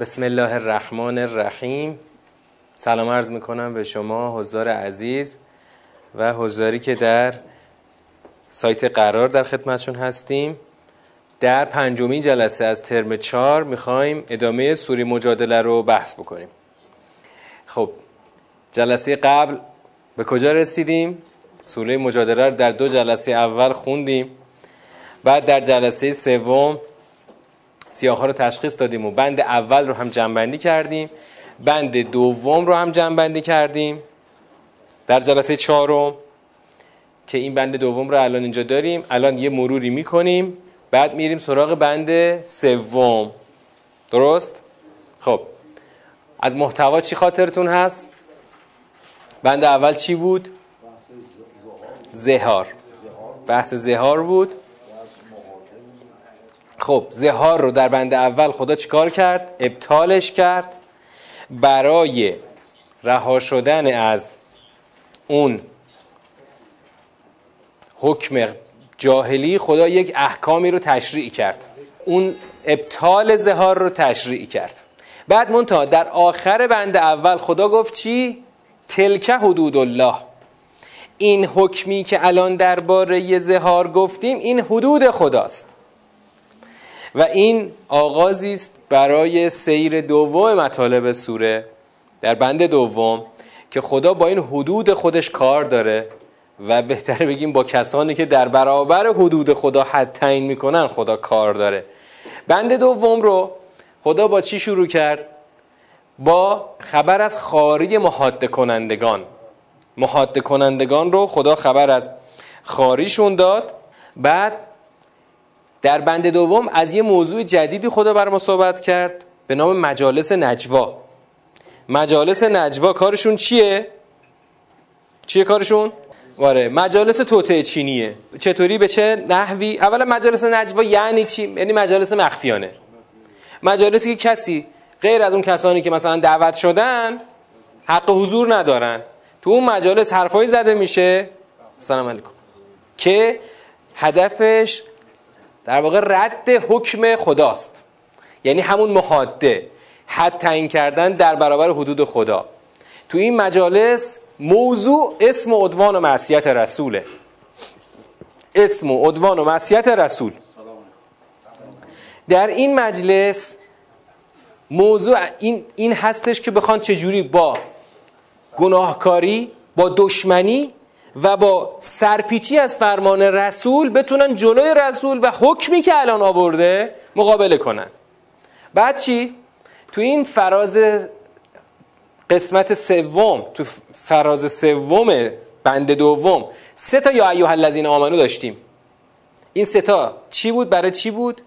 بسم الله الرحمن الرحیم. سلام عرض می‌کنم به شما حضار عزیز و حضاری که در سایت قرار در خدمتشون هستیم. در پنجمین جلسه از ترم چهار می‌خوایم ادامه سوری مجادله رو بحث بکنیم. خب جلسه قبل به کجا رسیدیم؟ سوره مجادله رو در دو جلسه اول خوندیم. بعد در جلسه سوم سیاه ها رو تشخیص دادیم و بند اول رو هم جنبندی کردیم بند دوم رو هم جنبندی کردیم در جلسه چهارم که این بند دوم رو الان اینجا داریم الان یه مروری می‌کنیم بعد میریم سراغ بند سوم درست؟ خب از محتوا چی خاطرتون هست؟ بند اول چی بود؟ زهار بحث زهار بود خب زهار رو در بند اول خدا چیکار کرد؟ ابطالش کرد. برای رها شدن از اون حکم جاهلی خدا یک احکامی رو تشریع کرد. اون ابطال زهار رو تشریع کرد. بعد منتها در آخر بند اول خدا گفت چی؟ تلک حدود الله. این حکمی که الان درباره زهار گفتیم این حدود خداست. و این آغازی است برای سیر دوم مطالب سوره در بند دوم که خدا با این حدود خودش کار داره و بهتره بگیم با کسانی که در برابر حدود خدا حد تعیین می‌کنن خدا کار داره. بند دوم رو خدا با چی شروع کرد؟ با خبر از خاری محاده کنندگان. محاده کنندگان رو خدا خبر از خاریشون داد. بعد در بند دوم از یه موضوع جدیدی خدا بر ما صحبت کرد به نام مجالس نجوا. مجالس نجوا کارشون چیه؟ چیه کارشون؟ واره مجالس توته چینیه. چطوری؟ به چه نحوی؟ اولا مجالس نجوا یعنی چی؟ یعنی مجالس مخفیانه. مجالسی که کسی غیر از اون کسانی که مثلا دعوت شدن حق حضور ندارن. تو اون مجالس حرفایی زده میشه سلام علیکم که هدفش در واقع رد حکم خداست. یعنی همون محاده. حد تعیین کردن در برابر حدود خدا. تو این مجالس موضوع اسم و عنوان و معصیت رسوله. اسم و عنوان و معصیت رسول. در این مجلس موضوع این, این هستش که بخوان چجوری با گناهکاری با دشمنی و با سرپیچی از فرمان رسول بتونن جلوی رسول و حکمی که الان آورده مقابله کنن. بعد چی؟ تو این فراز قسمت سوم تو فراز سوم بند دوم سه تا یا ایها الذین آمنو داشتیم. این سه تا چی بود؟ برای چی بود؟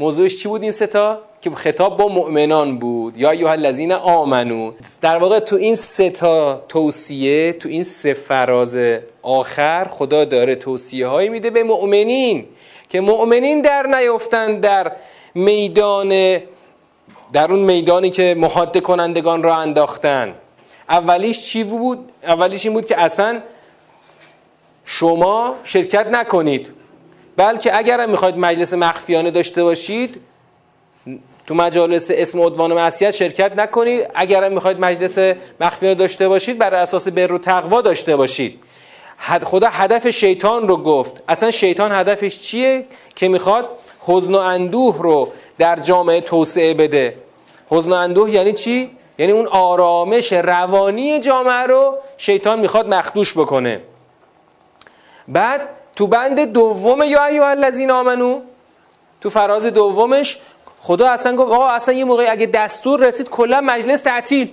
موضوعش چی بود این سه تا؟ که خطاب با مؤمنان بود. یا ایها الذین آمنو. در واقع تو این سه تا توصیه تو این سه فراز آخر خدا داره توصیه هایی میده به مؤمنین که مؤمنین در نیفتن در میدان در اون میدانی که محاده کنندگان را انداختن. اولیش چی بود؟ اولیش این بود که اصلا شما شرکت نکنید. بلکه اگر می‌خواید مجلس مخفیانه داشته باشید تو مجالس اسم عدوان و معصیت شرکت نکنید اگر می‌خواید مجلس مخفیانه داشته باشید بر اساس بر و تقوا داشته باشید. خدا هدف شیطان رو گفت. اصلا شیطان هدفش چیه؟ که می‌خواد حزن و اندوه رو در جامعه توسعه بده. حزن و اندوه یعنی چی؟ یعنی اون آرامش روانی جامعه رو شیطان می‌خواد مخدوش بکنه. بعد تو بند دوم یا ایها الذین آمنو؟ تو فراز دومش خدا اصلا گفت آقا اصلا یه موقع اگه دستور رسید کلا مجلس تعطیل.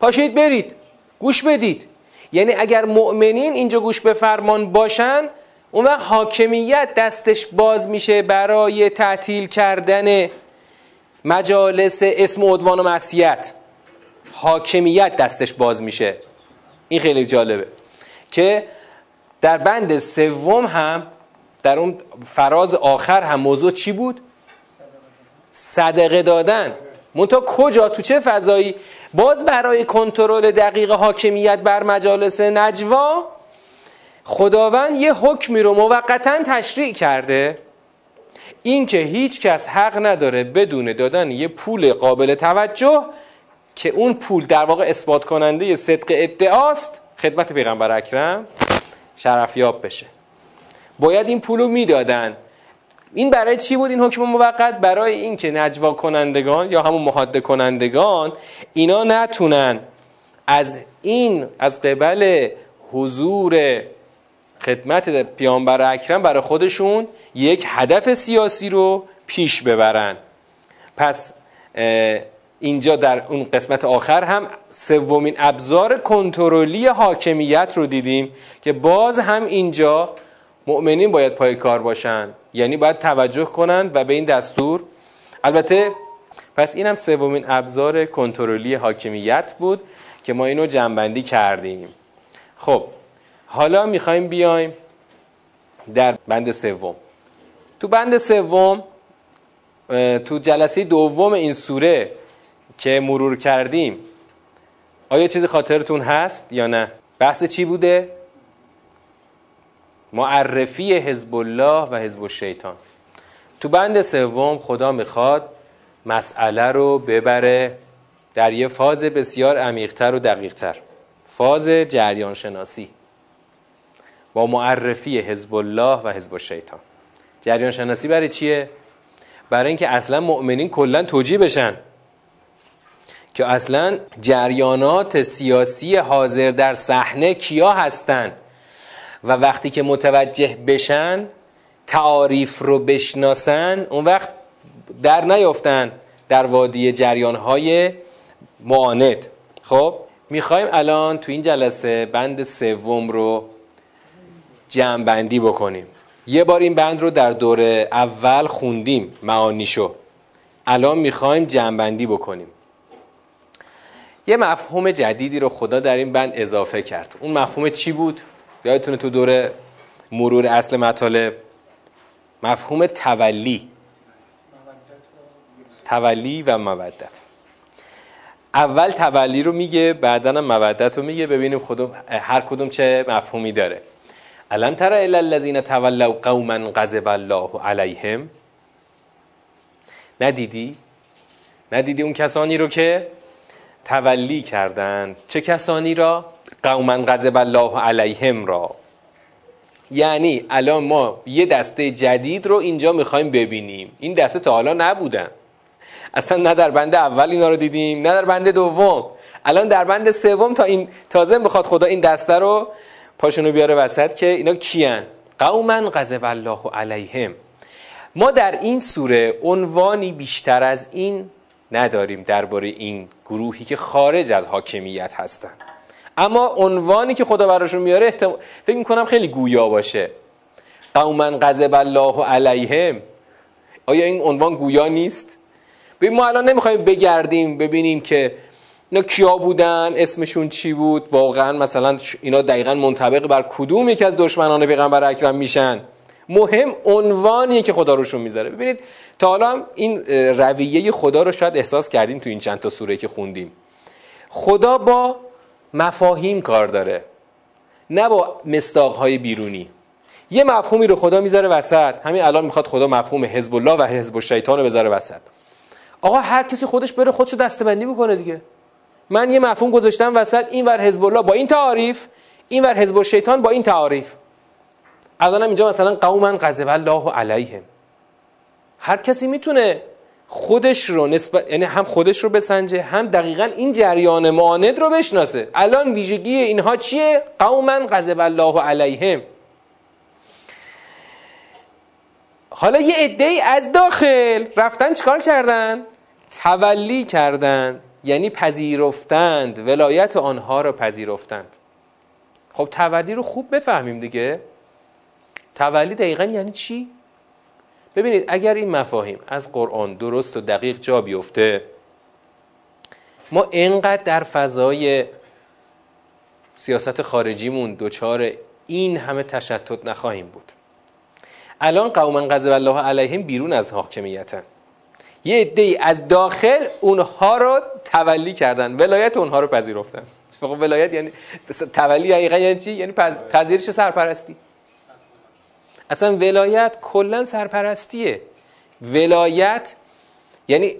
پاشید برید گوش بدید. یعنی اگر مؤمنین اینجا گوش به فرمان باشن اون وقت حاکمیت دستش باز میشه برای تعطیل کردن مجالس اسم و عدوان و معصیت. حاکمیت دستش باز میشه. این خیلی جالبه. که در بند سوم هم در اون فراز آخر هم موضوع چی بود؟ صدقه دادن. منتها کجا؟ تو چه فضایی؟ باز برای کنترل دقیق حاکمیت بر مجالس نجوا خداوند یه حکمی رو موقتا تشریع کرده. این که هیچ کس حق نداره بدون دادن یه پول قابل توجه که اون پول در واقع اثبات کننده صدق ادعاست. خدمت پیغمبر اکرم. شرفیاب بشه. باید این پول رو می‌دادن. این برای چی بود این حکم موقت؟ برای اینکه نجوا کنندگان یا همون محاده کنندگان اینا نتونن از این از قبل حضور خدمت پیامبر اکرم برای خودشون یک هدف سیاسی رو پیش ببرن. پس اینجا در اون قسمت آخر هم سومین ابزار کنترلی حاکمیت رو دیدیم که باز هم اینجا مؤمنین باید پای کار باشن. یعنی باید توجه کنند و به این دستور. البته پس اینم سومین ابزار کنترلی حاکمیت بود که ما اینو جنبندی کردیم. خب حالا می‌خوایم بیایم در بند سوم. تو بند سوم تو جلسه دوم این سوره که مرور کردیم. آیا چیزی خاطرتون هست یا نه؟ بحث چی بوده؟ معرفی حزب الله و حزب الشیطان. تو بند سوم خدا می‌خواد مسئله رو ببره در یه فاز بسیار عمیقتر و دقیقتر. فاز جریان شناسی با معرفی حزب الله و حزب الشیطان. جریان شناسی برای چیه؟ برای اینکه اصلا مؤمنین کلا توجیه بشن. که اصلا جریانات سیاسی حاضر در صحنه کیا هستند و وقتی که متوجه بشن تعاریف رو بشناسن اون وقت در نیافتن در وادی جریان های معاند. خب می‌خوایم الان تو این جلسه بند سوم رو جمع بندی بکنیم. یه بار این بند رو در دور اول خوندیم معانیشو. الان می‌خوایم جمع بندی بکنیم. یه مفهوم جدیدی رو خدا در این بند اضافه کرد. اون مفهوم چی بود؟ یادتونه تو دور مرور اصل مطالب؟ مفهوم تولی. تولی و مودت. اول تولی رو میگه بعدا هم مودت رو میگه. ببینیم خودم هر کدوم چه مفهومی داره. الم تر الا الذین تولوا قوما غضب الله علیهم؟ ندیدی؟ ندیدی اون کسانی رو که تولی کردند چه کسانی را؟ قوما غضب الله علیهم را. یعنی الان ما یه دسته جدید رو اینجا می‌خوایم ببینیم. این دسته تا حالا نبودن. اصلا نه در بند اول اینا رو دیدیم نه در بند دوم. الان در بند سوم تا این تازه می‌خواد خدا این دسته رو پاشونو بیاره وسط که اینا کیان؟ قوما غضب الله علیهم. ما در این سوره عنوانی بیشتر از این نداریم درباره این گروهی که خارج از حاکمیت هستن. اما عنوانی که خدا براشون میاره احتم... فکر می‌کنم خیلی گویا باشه. قوما غضب الله علیهم. آیا این عنوان گویا نیست؟ ببین ما الان نمی‌خوایم بگردیم ببینیم که اینا کیا بودن اسمشون چی بود. واقعا مثلا اینا دقیقا منطبق بر کدوم یکی از دشمنان پیغمبر اکرم میشن؟ مهم عنوانیه که خدا روشون می‌ذاره. ببینید تا حالا این رویه خدا رو شاید احساس کردیم تو این چند تا سوره که خوندیم. خدا با مفاهیم کار داره نه با مستاقهای بیرونی. یه مفهومی رو خدا می‌ذاره وسط. همین الان می‌خواد خدا مفهوم حزب الله و حزب الشیطان رو بذاره وسط. آقا هر کسی خودش بره خودشو دستبندی بکنه دیگه. من یه مفهوم گذاشتم وسط این ور حزب الله با این تعاریف این ور حزب الشیطان با این تعاریف. الان اینجا مثلا قوما غضب الله علیهم. هر کسی می‌تونه خودش رو نسبت یعنی هم خودش رو بسنجه هم دقیقا این جریان معاند رو بشناسه. الان ویژگی اینها چیه؟ قوما غضب الله علیهم. حالا یه عده از داخل رفتن چیکار کردن؟ تولی کردن یعنی پذیرفتند ولایت آنها رو پذیرفتند. خب تولی رو خوب بفهمیم دیگه. تولی دقیقا یعنی چی؟ ببینید اگر این مفاهیم از قرآن درست و دقیق جا بیفته ما اینقدر در فضای سیاست خارجیمون دوچار این همه تشتت نخواهیم بود. الان قوما غضب الله علیهم بیرون از حاکمیتن. یه عده از داخل اونها رو تولی کردن ولایت اونها رو پذیرفتن. خب ولایت یعنی تولی حقیقا یعنی چی؟ یعنی پذیرش سرپرستی. اصلا ولایت کلا سرپرستیه. ولایت یعنی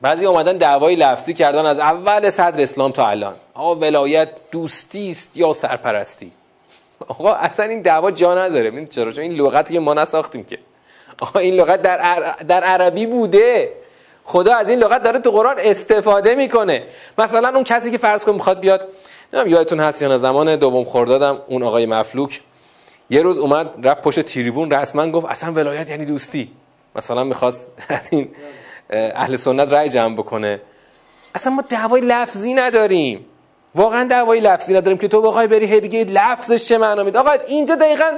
بعضی اومدن دعوای لفظی کردن از اول صدر اسلام تا الان. آقا ولایت دوستی است یا سرپرستی؟ آقا اصلا این دعوا جا نداره. ببین چرا؟ چون این لغتی که ما نساختیم که. آقا این لغت در, در عربی بوده. خدا از این لغت داره تو قرآن استفاده می‌کنه. مثلا اون کسی که فرض کن می‌خواد بیاد نمی‌دونم یادتون هست یا زمان دوم خوردادم اون آقای مفلوک یه روز اومد رفت پشت تریبون رسما گفت اصلا ولایت یعنی دوستی. مثلا می‌خواست از این اهل سنت رأی جمع بکنه. اصلا ما دعوای لفظی نداریم. واقعا دعوای لفظی نداریم که تو بخوای بری هی بگی لفظش چه معنا میده. آقا اینجا دقیقا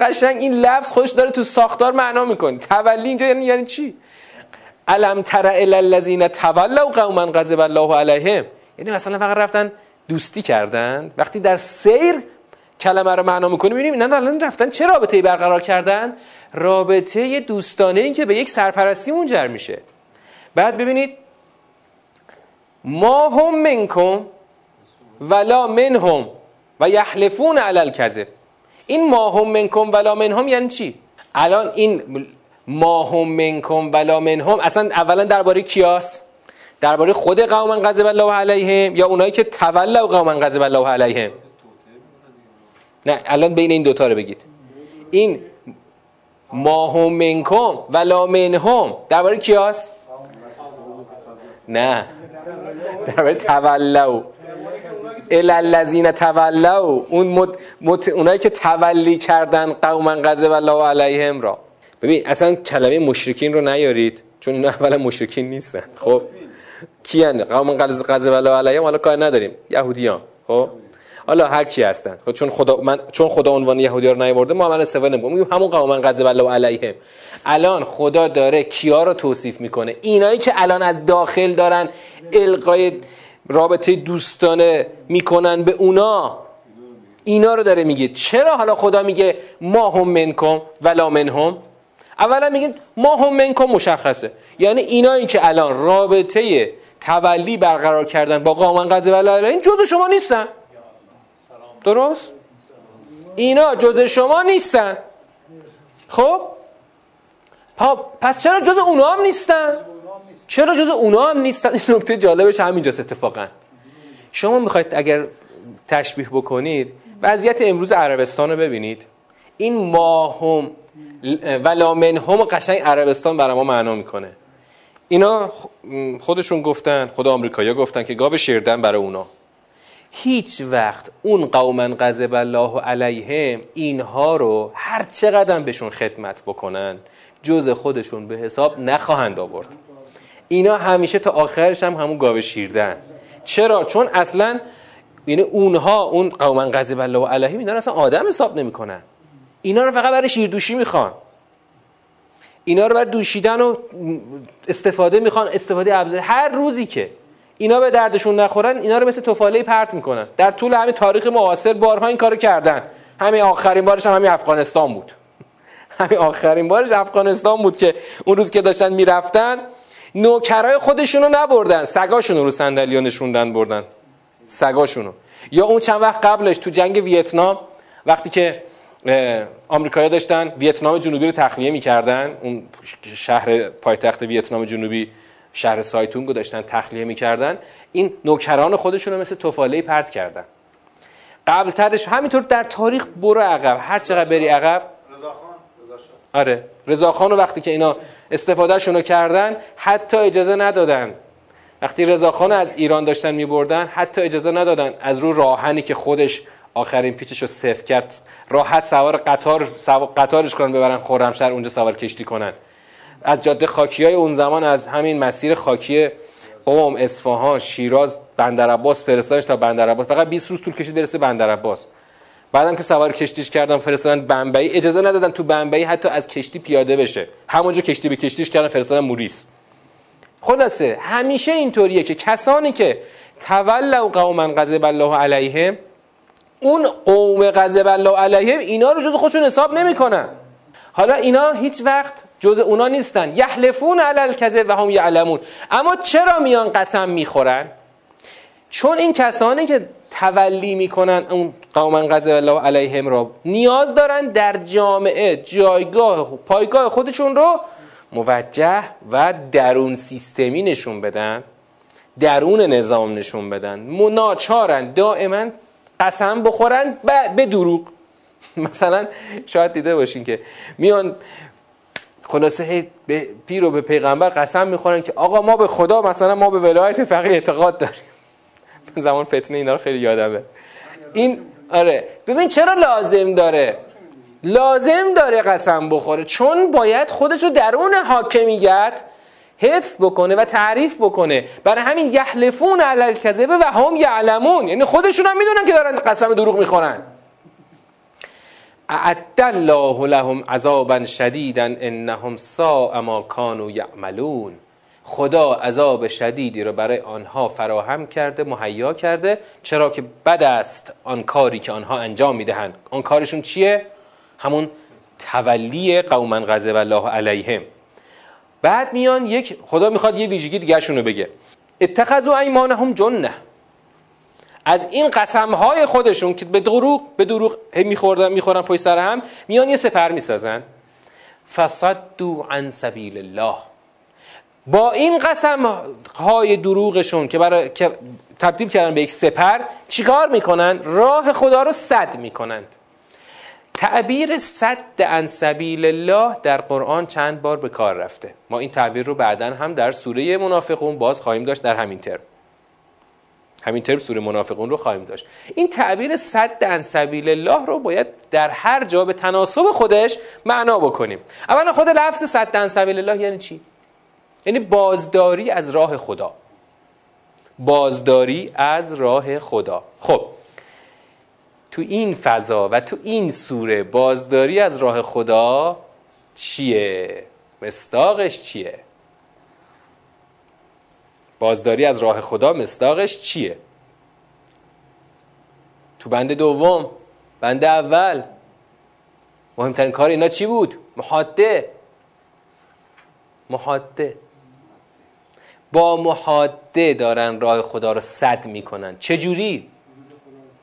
قشنگ این لفظ خودش داره تو ساختار معنا می‌کنه. تولی اینجا یعنی یعنی چی? الم تر الی الذین تولوا قوما غضب الله علیهم. یعنی مثلا فقط رفتن دوستی کردند. وقتی در سیر کلمه رو معنا می‌کنه می‌بینیم اینا الان رفتن چه رابطه ای برقرار کردن؟ رابطه دوستانه این که به یک سرپرستی منجر میشه. بعد ببینید ما هم منکم ولا منهم و یحلفون علی الکذب. این ما هم منکم ولا منهم یعنی چی؟ الان این ما هم منکم ولا منهم اصلا اولا درباره کیاس؟ درباره خود قوم غضب الله علیهم یا اونایی که تولوا قوم غضب الله علیهم؟ نه الان بین این دوتا رو بگید. این ما هم منکم ولا منهم. درباره کیاس؟ نه. درباره تولوا. الذین تولوا. اون مت... مت... اونایی که تولی کردن قوما غضب الله علیهم را. ببین اصلا کلمه مشرکین رو نیارید چون اینا اولا مشرکین نیستن. خب؟ کیان؟ قوم غضب الله علیهم. حالا کار نداریم. یهودیان. خب؟ حالا هر کی هستن. خب چون خدا من چون خدا عنوان یهودی رو نیورده ما من استفاده نمی‌کنیم. میگیم همون قوم غضب الله علیهم. الان خدا داره کیا رو توصیف می‌کنه؟ اینایی که الان از داخل دارن القای رابطه دوستانه می‌کنن به اونا. اینا رو داره میگه. چرا حالا خدا میگه ما هم منکم ولا منهم؟ اولا میگیم ما هم منکم مشخصه. یعنی اینایی که الان رابطه تولی برقرار کردن با قوم غضب الله علیهم جزء شما نیستن. درست؟ اینا جزء شما نیستن. خب؟ پس چرا جزء اونا هم نیستن؟ چرا جزء اونا هم نیستن؟ این نکته جالبش همینجاست اتفاقا. شما می‌خواید اگر تشبیه بکنید وضعیت امروز عربستان رو ببینید. این ماهم ولا منهم قشنگ عربستان برای ما معنا می‌کنه. اینا خودشون گفتن خود آمریکایی‌ها گفتن که گاو شیردن برای اونا. هیچ وقت اون قوما غضب الله علیهم اینها رو هر چقدر بهشون خدمت بکنن جز خودشون به حساب نخواهند آورد. اینا همیشه تا آخرش هم همون گاوه شیردن. چرا؟ چون اصلا یعنی اونها اون قوما غضب الله علیهم اینا رو اصلا آدم حساب نمی‌کنن. اینا رو فقط برای شیردوشی می‌خوان. اینا رو برای دوشیدن و استفاده می‌خوان استفاده ابزار. هر روزی که اینا به دردشون نخورن اینا رو مثل توفاله پرت می‌کنن. در طول همین تاریخ معاصر بارها این کارو کردن. همین آخرین بارش هم همین افغانستان بود. همین آخرین بارش افغانستان بود که اون روز که داشتن می‌رفتن نوکرای خودشونو نبردن سگاشونو رو صندلی نشوندن بردن. سگاشونو. یا اون چند وقت قبلش تو جنگ ویتنام وقتی که آمریکایی‌ها داشتن ویتنام جنوبی رو تخلیه می‌کردن اون شهر پایتخت ویتنام جنوبی شهر سایتونگو داشتن تخلیه می‌کردن. این نوکران خودشون رو مثل توفاله پرت کردن. قبل ترش همینطور در تاریخ برو عقب. هر چقدر بری عقب. آره. رضاخان رو وقتی که اینا استفادهشون رو کردن حتی اجازه ندادن. وقتی رضاخان از ایران داشتن میبردن حتی اجازه ندادن از رو راهنی که خودش آخرین پیچش رو صفر کرد راحت سوار قطار قطارش کنن ببرن خرمشهر اونجا سوار کشتی کنن. از جاده خاکی های اون زمان از همین مسیر خاکی قوم اصفهان شیراز بندر عباس فرستادنش تا بندر عباس. فقط 20 روز طول کشید برسه بندر عباس. بعدم که سوار کشتیش کردن فرستادن بمبئی. اجازه ندادن تو بمبئی حتی از کشتی پیاده بشه. همونجا کشتی به کشتیش کردن فرستادن موریس. خلاصه همیشه اینطوریه که کسانی که تولوا قوما غضب الله علیهم اون قوم غضب الله علیهم اینا رو جز خودشون حساب نمی‌کنن. حالا اینا هیچ وقت جز اونا نیستن. یحلفون علی الکذب و هم یعلمون. اما چرا میان قسم می‌خورن؟ چون این کسانی که تولی می‌کنن اون قوما غضب الله علیهم را نیاز دارن در جامعه جایگاه پایگاه خودشون رو موجه و درون سیستمی نشون بدن درون نظام نشون بدن. مناچارن دائما قسم بخورن به دروغ. مثلا شاید دیده باشین که میان خلاصه پیر و به پیغمبر قسم می‌خورن که آقا ما به خدا مثلا ما به ولایت فقیه اعتقاد داریم. زمان فتنه اینا رو خیلی یادمه. این آره. ببین چرا لازم داره؟ لازم داره قسم بخوره. چون باید خودش رو درون حاکمیت حفظ بکنه و تعریف بکنه. برای همین یحلفون علی الکذب و هم یعلمون. یعنی خودشون هم می‌دونن که دارن قسم دروغ می‌خورن. اعد الله لهم عذابا شدیدا انهم ساء ما كانوا یعملون خدا عذاب شدیدی رو برای آنها فراهم کرده مهیا کرده چرا که بد است آن کاری که آنها انجام می‌دهند. آن کارشون چیه؟ همون تولی قوما غضب الله علیهم. بعد میان یک خدا می‌خواد یه ویژگی دیگه رو بگه. اتخذوا ایمانهم جنه از این قسم های خودشون که به دروغ به دروغ میخوردن می‌خورن پای سر هم میان یه سپر می‌سازن. فصدوا عن سبیل الله. با این قسم های دروغشون که برای که تبدیل کردن به یک سپر چیکار می‌کنن؟ راه خدا رو صد می‌کنند تعبیر صد عن سبیل الله در قرآن چند بار به کار رفته. ما این تعبیر رو بعدا هم در سوره منافقون باز خواهیم داشت در همین ترم. همین ترم سوره منافقون رو خواهیم داشت. این تعبیر صد عن سبیل الله رو باید در هر جا به تناسب خودش معنا بکنیم. اولا خود لفظ صد عن سبیل الله یعنی چی؟ یعنی بازداری از راه خدا. بازداری از راه خدا. خب تو این فضا و تو این سوره بازداری از راه خدا چیه؟ مستاقش چیه؟ بازداری از راه خدا مستاقش چیه؟ تو بند دوم بند اول مهمترین کار اینا چی بود؟ محاده محاده با محاده دارن راه خدا رو صد می‌کنن چجوری؟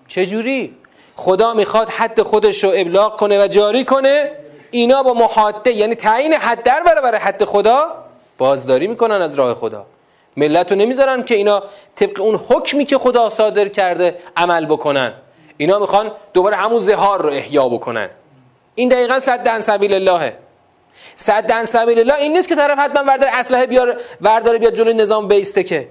چجوری؟ خدا می‌خواد حد خودش رو ابلاغ کنه و جاری کنه اینا با محاده یعنی تعیین حد در برابر حد خدا بازداری می‌کنن از راه خدا ملت رو نمی‌ذارن که اینا طبق اون حکمی که خدا صادر کرده عمل بکنن. اینا می‌خوان دوباره همون زهار رو احیا بکنن. این دقیقا صد سبیل اللهه. صد سبیل الله این نیست که طرف حتما وردار اسلحه بیار ورداره بیاد جلوی نظام بیسته که.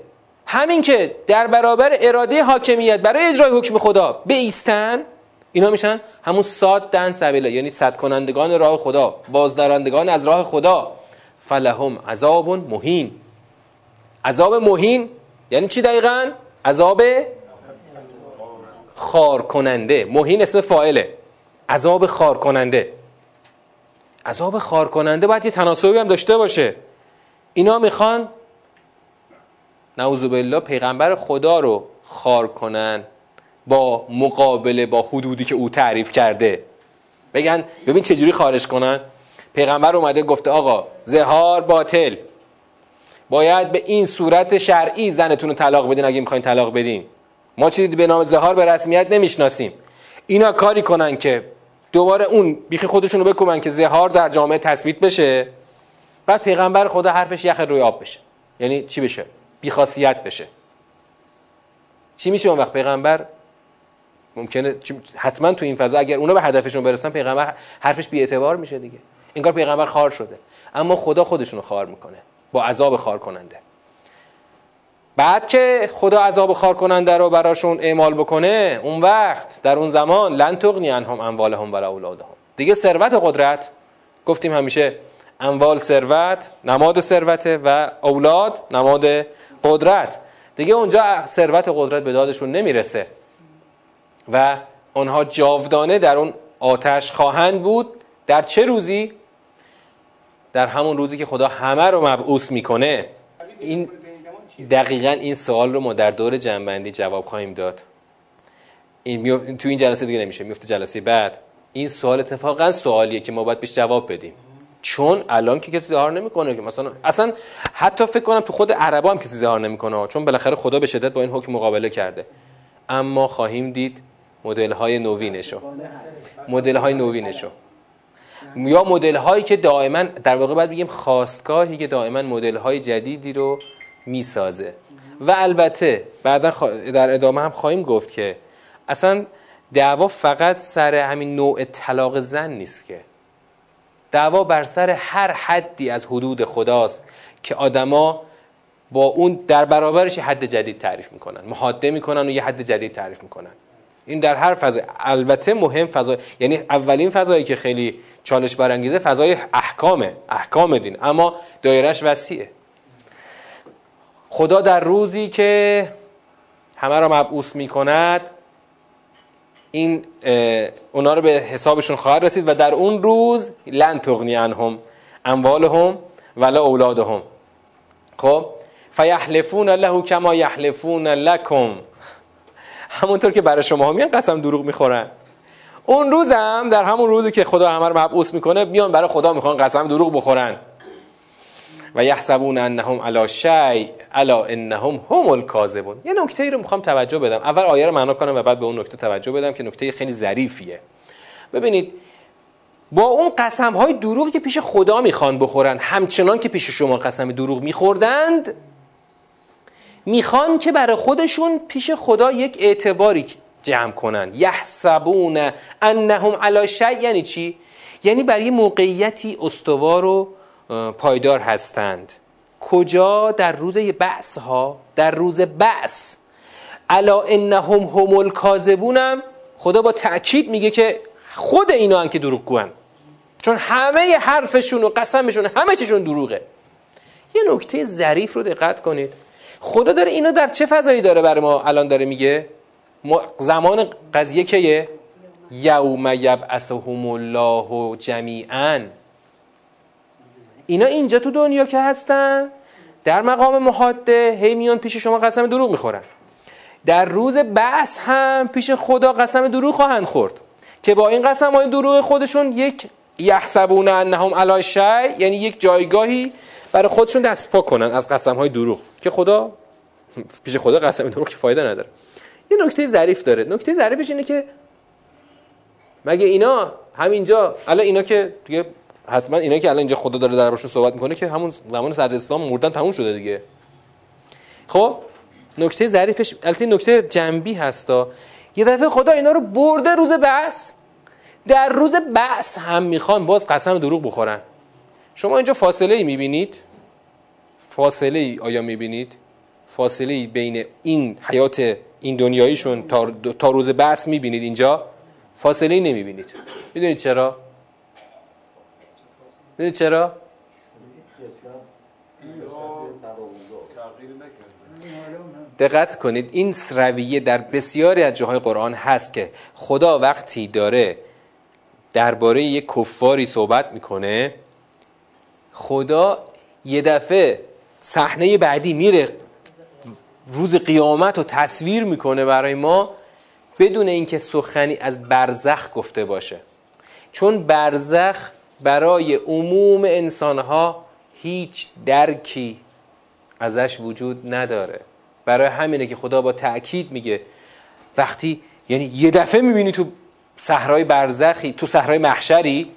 همین که در برابر اراده حاکمیت برای اجرای حکم خدا بیستن اینا میشن همون ساد دن سبیله یعنی صد کنندگان راه خدا بازدارندگان از راه خدا. فلهم عذاب مهین. عذاب مهین یعنی چی دقیقا؟ عذاب خار کننده مهین اسم فائله عذاب خار کننده عذاب خار کننده باید یه تناسبی هم داشته باشه. اینا می‌خوان نعوذ بالله پیغمبر خدا رو خار کنن با مقابله با حدودی که او تعریف کرده. بگن ببین چجوری خارج کنن. پیغمبر اومده گفته آقا زهار باطل. باید به این صورت شرعی زنتون رو طلاق بدین اگه می‌خواین طلاق بدین. ما چیزی به نام زهار به رسمیت نمی‌شناسیم. اینا کاری کنن که دوباره اون بیخی خودشون رو بکنن که زهار در جامعه تثبیت بشه بعد پیغمبر خدا حرفش یخ روی آب بشه. یعنی چی بشه؟ بیخاصیت بشه. چی میشه اون وقت پیغمبر؟ ممکنه حتما تو این فضا اگر اونا به هدفشون برسن پیغمبر حرفش بی اعتبار میشه دیگه. انگار پیغمبر خار شده. اما خدا خودشون رو خار می‌کنه. با عذاب خار کننده بعد که خدا عذاب خار کننده رو براشون اعمال بکنه اون وقت در اون زمان لن تغنی عنهم اموالهم ولا اولادهم. دیگه ثروت و قدرت گفتیم همیشه اموال ثروت نماد ثروت و اولاد نماد قدرت. دیگه اونجا ثروت و قدرت به دادشون نمی‌رسه. و آنها جاودانه در اون آتش خواهند بود. در چه روزی؟ در همون روزی که خدا همه رو مبعوث می‌کنه این دقیقا این سوال رو ما در دور جنبندی جواب خواهیم داد. این تو این جلسه دیگه نمیشه میفته جلسه بعد. این سوال اتفاقا سوالیه که ما باید بهش جواب بدیم. چون الان که کسی ظهار نمی‌کنه که مثلا اصلا حتی فکر کنم تو خود عربا هم کسی ظهار نمی‌کنه چون بالاخره خدا به شدت با این حکم مقابله کرده. اما خواهیم دید مدل های نوینشو. مدل های نوینشو. یا مدل هایی که دائما در واقع باید بگیم خواستگاهی که دائما مدل های جدیدی رو می‌سازه. و البته بعدا در ادامه هم خواهیم گفت که اصلا دعوا فقط سر همین نوع طلاق زن نیست که. دعوا بر سر هر حدی از حدود خداست که آدما با اون در برابرش حد جدید تعریف می‌کنن محاده می‌کنن و یه حد جدید تعریف می‌کنن. این در هر فضای البته مهم فضا یعنی اولین فضایی که خیلی چالش برانگیزه فضای احکامه احکام دین. اما دایرش وسیعه. خدا در روزی که همه را مبعوث می‌کند این اونا رو به حسابشون خواهد رسید و در اون روز لن تغنی عنهم اموالهم ولا اولادهم. خب؟ فیحلفون له کما یحلفون لکم. همونطور که برای شما هم میان قسم دروغ می‌خورن. اون روزم در همون روزی که خدا همه رو مبعوث می‌کنه میان برای خدا می‌خوان قسم دروغ بخورن. و یحسبون انهم علی شیء الا انهم هم الکاذبون. یه نکته ای رو می‌خوام توجه بدم. اول آیه رو معنا کنم و بعد به اون نکته توجه بدم که نکته خیلی ظریفیه. ببینید با اون قسم های دروغی که پیش خدا می‌خوان بخورن همچنان که پیش شما قسم دروغ میخوردند می‌خوان که برای خودشون پیش خدا یک اعتباری جمع کنن. یحسبون انهم علی شیء یعنی چی؟ یعنی برای موقعیتی استوار و پایدار هستند. کجا؟ در روز بعث ها در روز بعث الا انهم هم الکاذبونم خدا با تاکید میگه که خود اینا هم که دروغگوان. چون همه حرفشون و قسمشون همه چیشون دروغه. یه نکته ظریف رو دقت کنید. خدا داره اینو در چه فضایی داره برای ما الان داره میگه؟ زمان قضیه که یوم یبعثهم الله جمیعا. اینا اینجا تو دنیا که هستن در مقام محاده هی میان پیش شما قسم دروغ می‌خورن. در روز بحث هم پیش خدا قسم دروغ خواهند خورد که با این قسم های دروغ خودشون یک یحسبون انهم علی شی یعنی یک جایگاهی برای خودشون دست پا کنن از قسم های دروغ که خدا پیش خدا قسم دروغ که فایده نداره. یه نکته ظریف داره. نکته ظریفش اینه که مگه اینا همینجا الان اینا که دیگه حتما اینا که الان اینجا خدا داره دربارشون صحبت می‌کنه که همون زمان صدر اسلام مردن تموم شده دیگه. خب نکته ظریفش البته نکته جنبی هستا یه دفعه خدا اینا رو برده روز بحث در روز بحث هم می‌خوان باز قسم دروغ بخورن. شما اینجا فاصله ای می‌بینید؟ فاصله ای آیا می‌بینید؟ فاصله ای بین این حیات این دنیاییشون تا, روز بحث می‌بینید اینجا؟ فاصله ای نمی‌بینید. می‌دونید چرا؟ می‌دونید چرا؟ دقت کنید این رویه در بسیاری از جاهای قرآن هست که خدا وقتی داره درباره یک کفاری صحبت می‌کنه خدا یه دفعه صحنه بعدی میره روز قیامت رو تصویر می‌کنه برای ما بدون اینکه سخنی از برزخ گفته باشه. چون برزخ برای عموم انسانها هیچ درکی ازش وجود نداره. برای همینه که خدا با تأکید میگه وقتی یعنی یه دفعه می‌بینی تو صحرای برزخی تو صحرای محشری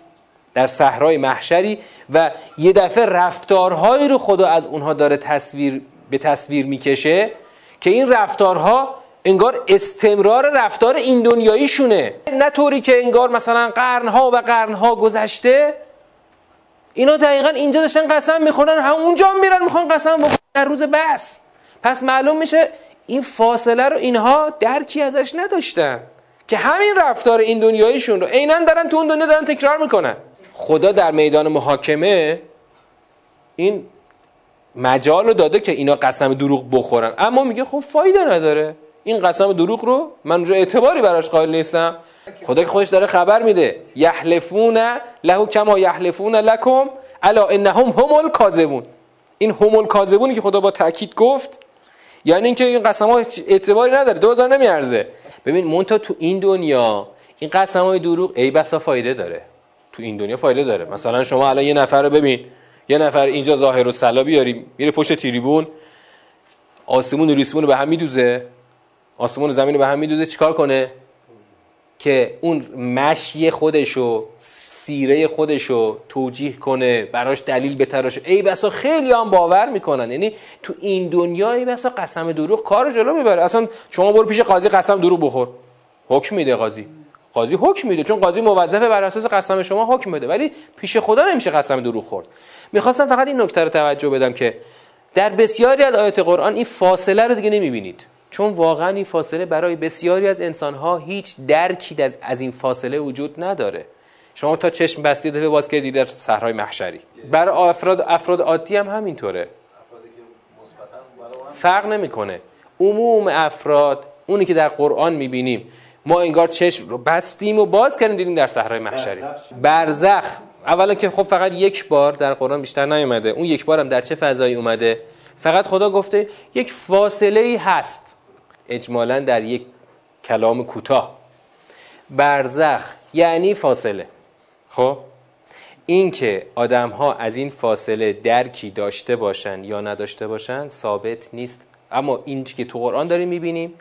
در صحرای محشری و یه دفعه رفتارهایی رو خدا از اونها داره تصویر به تصویر می‌کشه که این رفتارها انگار استمرار رفتار این دنیاییشونه. نه طوری که انگار مثلا قرنها و قرنها گذشته اینا دقیقا اینجا داشتن قسم می‌خورن هم اونجا میرن می‌خوان قسم بخورن. در روز بس پس معلوم میشه این فاصله رو اینها درکی ازش نداشتن که همین رفتار این دنیاییشون رو. عینا دارن تو اون دنیا دارن تکرار می‌کنن. خدا در میدان محاکمه این مجال رو داده که اینا قسم دروغ بخورن. اما میگه خب فایده نداره. این قسم دروغ رو من اونجا اعتباری براش قائل نیستم. خدا که خودش داره خبر میده. یحلفون له کما یحلفون لکم الا انهم هم الکاذبون. این هم الکاذبونی که خدا با تاکید گفت. یعنی اینکه این قسم ها اعتباری نداره. 2000 نمیارزه. ببین مونتا تو این دنیا این قسم های دروغ ای بسا فایده داره. تو این دنیا فایده داره. مثلا شما الان یه نفر رو ببین یه نفر اینجا ظاهر و سلا بیاری میره پشت تریبون آسمون و ریسمون رو به هم میدوزه. آسمون و زمین رو به هم میدوزه چیکار کنه؟ که اون مشی خودشو سیره خودشو توجیه کنه براش دلیل بتراشه. ای بسا خیلی هم باور می‌کنن. یعنی تو این دنیا ای بسا قسم دروغ کار جلو می‌بره. اصلا شما برو پیش قاضی قسم دروغ بخور. حکم میده قاضی. قاضی حکم میده چون قاضی موظفه بر اساس قسم شما حکم بده. ولی پیش خدا نمیشه قسم دروغ خورد. می‌خواستم فقط این نکته رو توجه بدم که در بسیاری از آیات قرآن این فاصله رو دیگه نمی‌بینید. چون واقعا این فاصله برای بسیاری از انسانها هیچ درکی از این فاصله وجود نداره. شما تا چشم بستی دفعه باز کردید در صحرای محشری. برای افراد افراد عادی هم همینطوره. فرق نمی‌کنه. عموم افراد اونی که در قرآن می‌بینیم ما انگار چشم رو بستیم و باز کردیم دیدیم در صحرای محشری. برزخ اولا که خب فقط یک بار در قرآن بیشتر نیومده. اون یک بار هم در چه فضایی اومده؟ فقط خدا گفته یک فاصله ای هست اجمالا در یک کلام کوتاه. برزخ یعنی فاصله. خب؟ این که آدم ها از این فاصله درکی داشته باشن یا نداشته باشن ثابت نیست. اما این که تو قرآن داریم می‌بینیم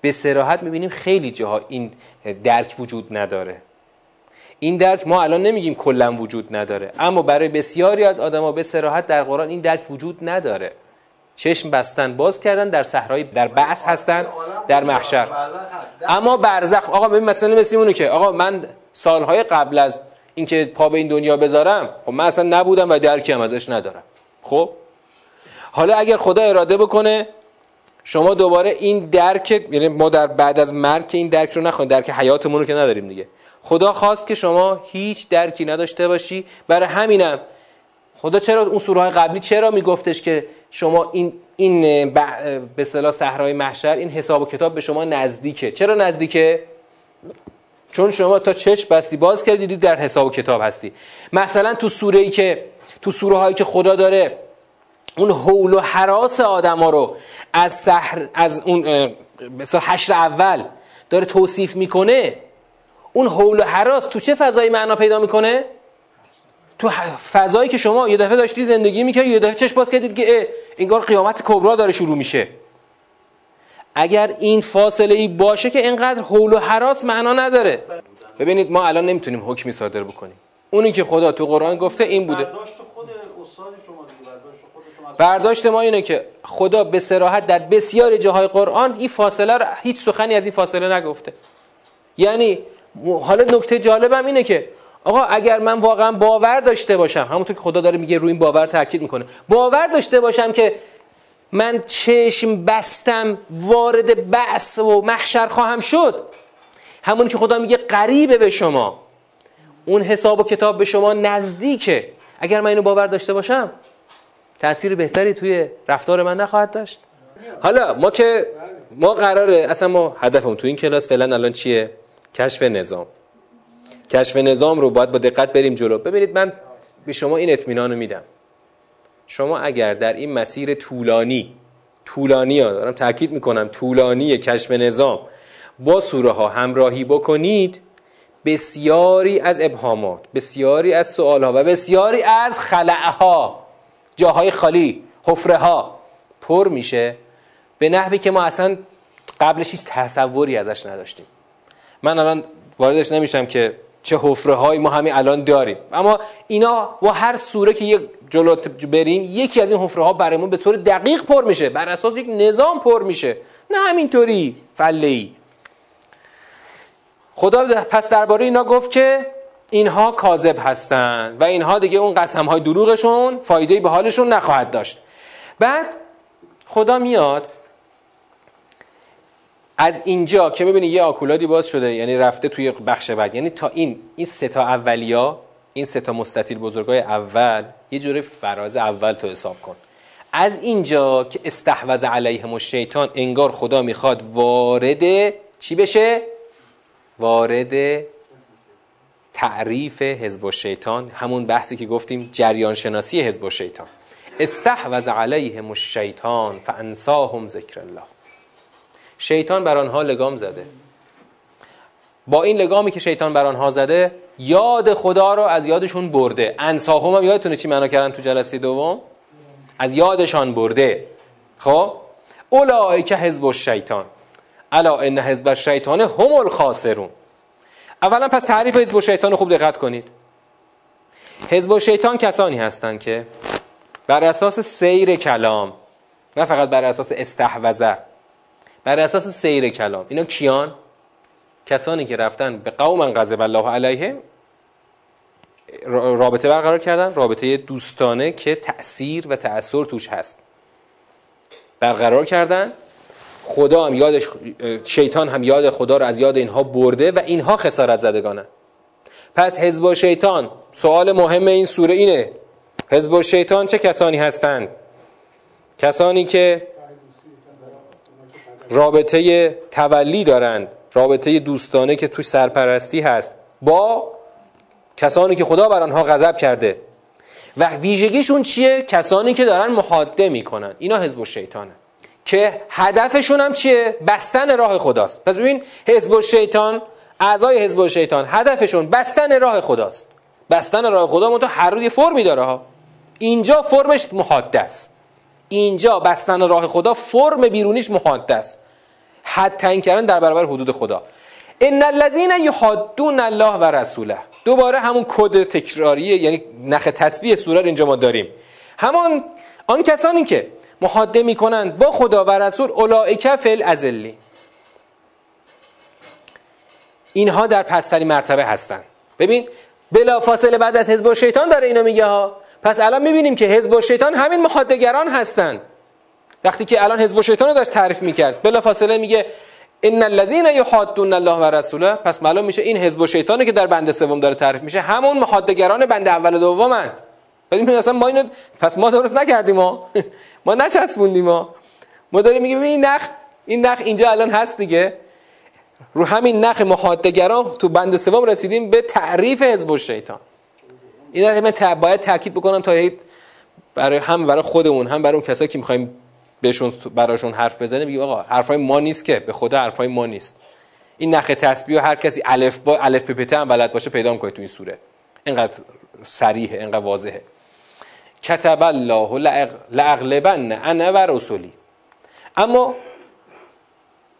به سراحت می‌بینیم خیلی جاها این درک وجود نداره. این درک ما الان نمیگیم کلا وجود نداره اما برای بسیاری از آدما به سراحت در قرآن این درک وجود نداره. چشم بستن باز کردن در صحرای در بعث هستن در محشر. اما برزخ آقا ببین مثلا مثل اونو که آقا من سالهای قبل از اینکه پا به این دنیا بذارم خب من اصلا نبودم و درکی هم ازش ندارم. خب؟ حالا اگر خدا اراده بکنه شما دوباره این درک یعنی ما در بعد از مرگ این درک رو نخواهیم درک حیاتمون رو که نداریم دیگه. خدا خواست که شما هیچ درکی نداشته باشی. برای همینم خدا چرا اون سوره های قبلی چرا میگفتش که شما این این به اصطلاح صحرای محشر این حساب و کتاب به شما نزدیکه؟ چرا نزدیکه؟ چون شما تا چشم بستی باز کردی در حساب و کتاب هستی. مثلا تو سوره ای که تو سوره هایی که خدا داره اون حول و حراس آدما رو از سحر از اون مثلا حشر اول داره توصیف می‌کنه اون حول و حراس تو چه فضایی معنا پیدا می‌کنه؟ تو فضایی که شما یه دفعه داشتی زندگی می‌کردی یه دفعه چشم باز کردید که انگار قیامت کبرا داره شروع میشه. اگر این فاصله ای باشه که اینقدر حول و حراس معنا نداره. ببینید ما الان نمی‌تونیم حکمی صادر بکنیم. اونی که خدا تو قرآن گفته این بوده. برداشت ما اینه که خدا به سراحت در بسیار جاهای قرآن این فاصله هیچ سخنی از این فاصله نگفته. یعنی حالا نکته جالبم اینه که آقا اگر من واقعا باور داشته باشم همونطور که خدا داره میگه روی این باور تاکید می‌کنه. باور داشته باشم که من چشم بستم وارد بحث و محشر خواهم شد. همون که خدا میگه قریبه به شما. اون حساب و کتاب به شما نزدیکه. اگر من اینو باور داشته باشم تاثیر بهتری توی رفتار من نخواهد داشت. حالا ما که ما قراره اصلا ما هدفمون تو این کلاس فعلا الان چیه؟ کشف نظام. کشف نظام رو باید با دقت بریم جلو. ببینید من به شما این اطمینان رو میدم. شما اگر در این مسیر طولانی طولانی ها دارم تاکید می‌کنم طولانی کشف نظام با سوره ها همراهی بکنید بسیاری از ابهامات بسیاری از سوال ها و بسیاری از خلعه ها جاهای خالی حفره ها پر میشه. به نحوی که ما اصلا قبلش هیچ تصوری ازش نداشتیم. من الان واردش نمیشم که چه حفره هایی ما همین الان داریم. اما اینا با هر سوره که یک جلو بریم یکی از این حفره ها برای به طور دقیق پر میشه. بر اساس یک نظام پر میشه. نه همینطوری فله ای خدا پس درباره اینا گفت که اینها کاذب هستند و اینها دیگه اون قسم های دروغشون فایده به حالشون نخواهد داشت. بعد خدا میاد از اینجا که می‌بینی یه آکولادی باز شده یعنی رفته توی بخش بعد. یعنی تا این این سه تا اولیا این سه تا مستطیل بزرگای اول یه جوری فراز اول تو حساب کن. از اینجا که استحوذ علیهم الشیطان انگار خدا می‌خواد وارد چی بشه؟ وارد تعریف حزب الشیطان همون بحثی که گفتیم جریان شناسی حزب الشیطان. استحوذ علیهم الشیطان فانساهم ذکر الله. شیطان بر آنها لگام زده. با این لگامی که شیطان بر آنها زده یاد خدا رو از یادشون برده. انساهم هم یادتونه چی معنا کردن تو جلسه دوم؟ از یادشان برده. خب؟ که حزب الشیطان. الا ان حزب الشیطان هم الخاسرون. اولا پس تعریف حزب الشیطان خوب دقت کنید. حزب الشیطان کسانی هستند که بر اساس سیر کلام نه فقط بر اساس استحوذه بر اساس سیر کلام. اینا کیان؟ کسانی که رفتن به قوم غضب الله علیهم رابطه برقرار کردن رابطه دوستانه که تأثیر و تأثیر توش هست. برقرار کردن خدا هم یادش شیطان هم یاد خدا رو از یاد اینها برده و اینها خسارت زدگانه. پس حزب شیطان سوال مهم این سوره اینه. حزب شیطان چه کسانی هستند؟ کسانی که رابطه تولی دارند رابطه دوستانه که توش سرپرستی هست با کسانی که خدا بر آنها غضب کرده. و ویژگیشون چیه؟ کسانی که دارن محاده می‌کنن. اینا حزب شیطانه که هدفشون هم چیه؟ بستن راه خداست. پس ببین حزب شیطان اعضای حزب شیطان هدفشون بستن راه خداست. بستن راه خدا منتها هر روی فرمی داره ها. اینجا فرمش محاده است اینجا بستن راه خدا فرم بیرونیش محاده است حد تعیین کردن در برابر حدود خدا. ان الذين يحادون الله و رسوله. دوباره همون کد تکراریه یعنی نخ تسبیح سوره اینجا ما داریم. همان آن کسانی که محاده می‌کنند با خدا و رسول اولئک فل ازلی اینها در پستری مرتبه هستند ببین بلا فاصله بعد از حزب شیطان داره اینو میگه ها. پس الان می‌بینیم که حزب شیطان همین محادگران هستند وقتی که الان حزب شیطان رو داشت تعریف می‌کرد. بلا فاصله میگه ان الذين يحادون الله و پس معلوم میشه این حزب شیطانی که در بند سوم داره تعریف میشه. همون محادگران بند اول و دومند ببین اصلا ما اینو پس ما درست نکردیم ما ما نچسبوندیم ما ما داریم میگیم این نخ این نخ اینجا الان هست دیگه. رو همین نخ محادگران تو بند سوم رسیدیم به تعریف حزب شیطان این من باید تاکید بکنم تا برای هم برای خودمون هم برای اون کسایی که می‌خوایم بهشون براشون حرف بزنه میگه آقا حرفای ما نیست که به خدا حرفای ما نیست. این نخ تسبیح هر کسی الف با الف پپته هم بلد باشه پیدا می‌کنه تو این سوره. اینقدر صریحه اینقدر واضحه. کتب الله لاغلبن انا و رسولی اما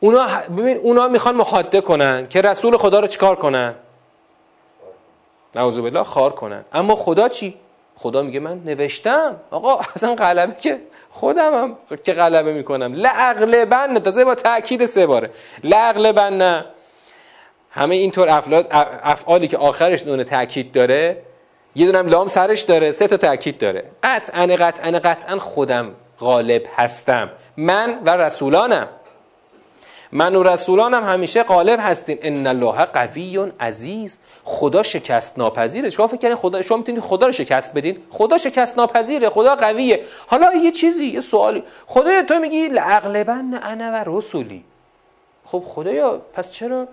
اونا ببین اونا می‌خوان محاده کنن که رسول خدا رو چیکار کنن؟ نعوذ بالله خار کنن. اما خدا چی؟ خدا میگه من نوشتم. آقا اصلا غلبه که خودم هم که غلبه می‌کنم. لعقلبن تازه با تاکید سه باره. لعقلبن همه اینطور افعالی که آخرش نون تاکید داره یه دونم لام سرش داره سه تا تاکید داره. قطعا قطعا قطعا خودم غالب هستم. من و رسولانم. من و رسولانم همیشه غالب هستیم. ان الله قوی عزیز. خدا شکست ناپذیره. شما فکر خدا شما می‌تونید خدا رو شکست بدین؟ خدا شکست ناپذیره. خدا قویه. حالا یه چیزی یه سوالی. خدا تو میگی لعقلبن انا و رسولی خب خدایا پس چرا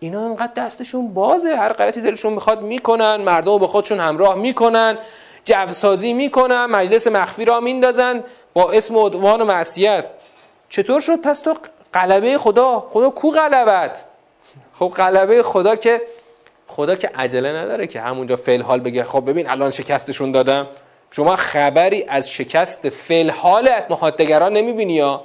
اینا انقدر دستشون بازه هر غلطی دلشون می‌خواد می‌کنن مردم به خودشون همراه می‌کنن جوسازی می‌کنن مجلس مخفی را میندازن با اسم و معصیت. چطور شد؟ پس تو قلبه خدا خدا کو غلبت؟ خب قلبه خدا که خدا که عجله نداره که همونجا فعل حال بگه. خب ببین الان شکستشون دادم. شما خبری از شکست فعل حال محادگران نمی‌بینی یا؟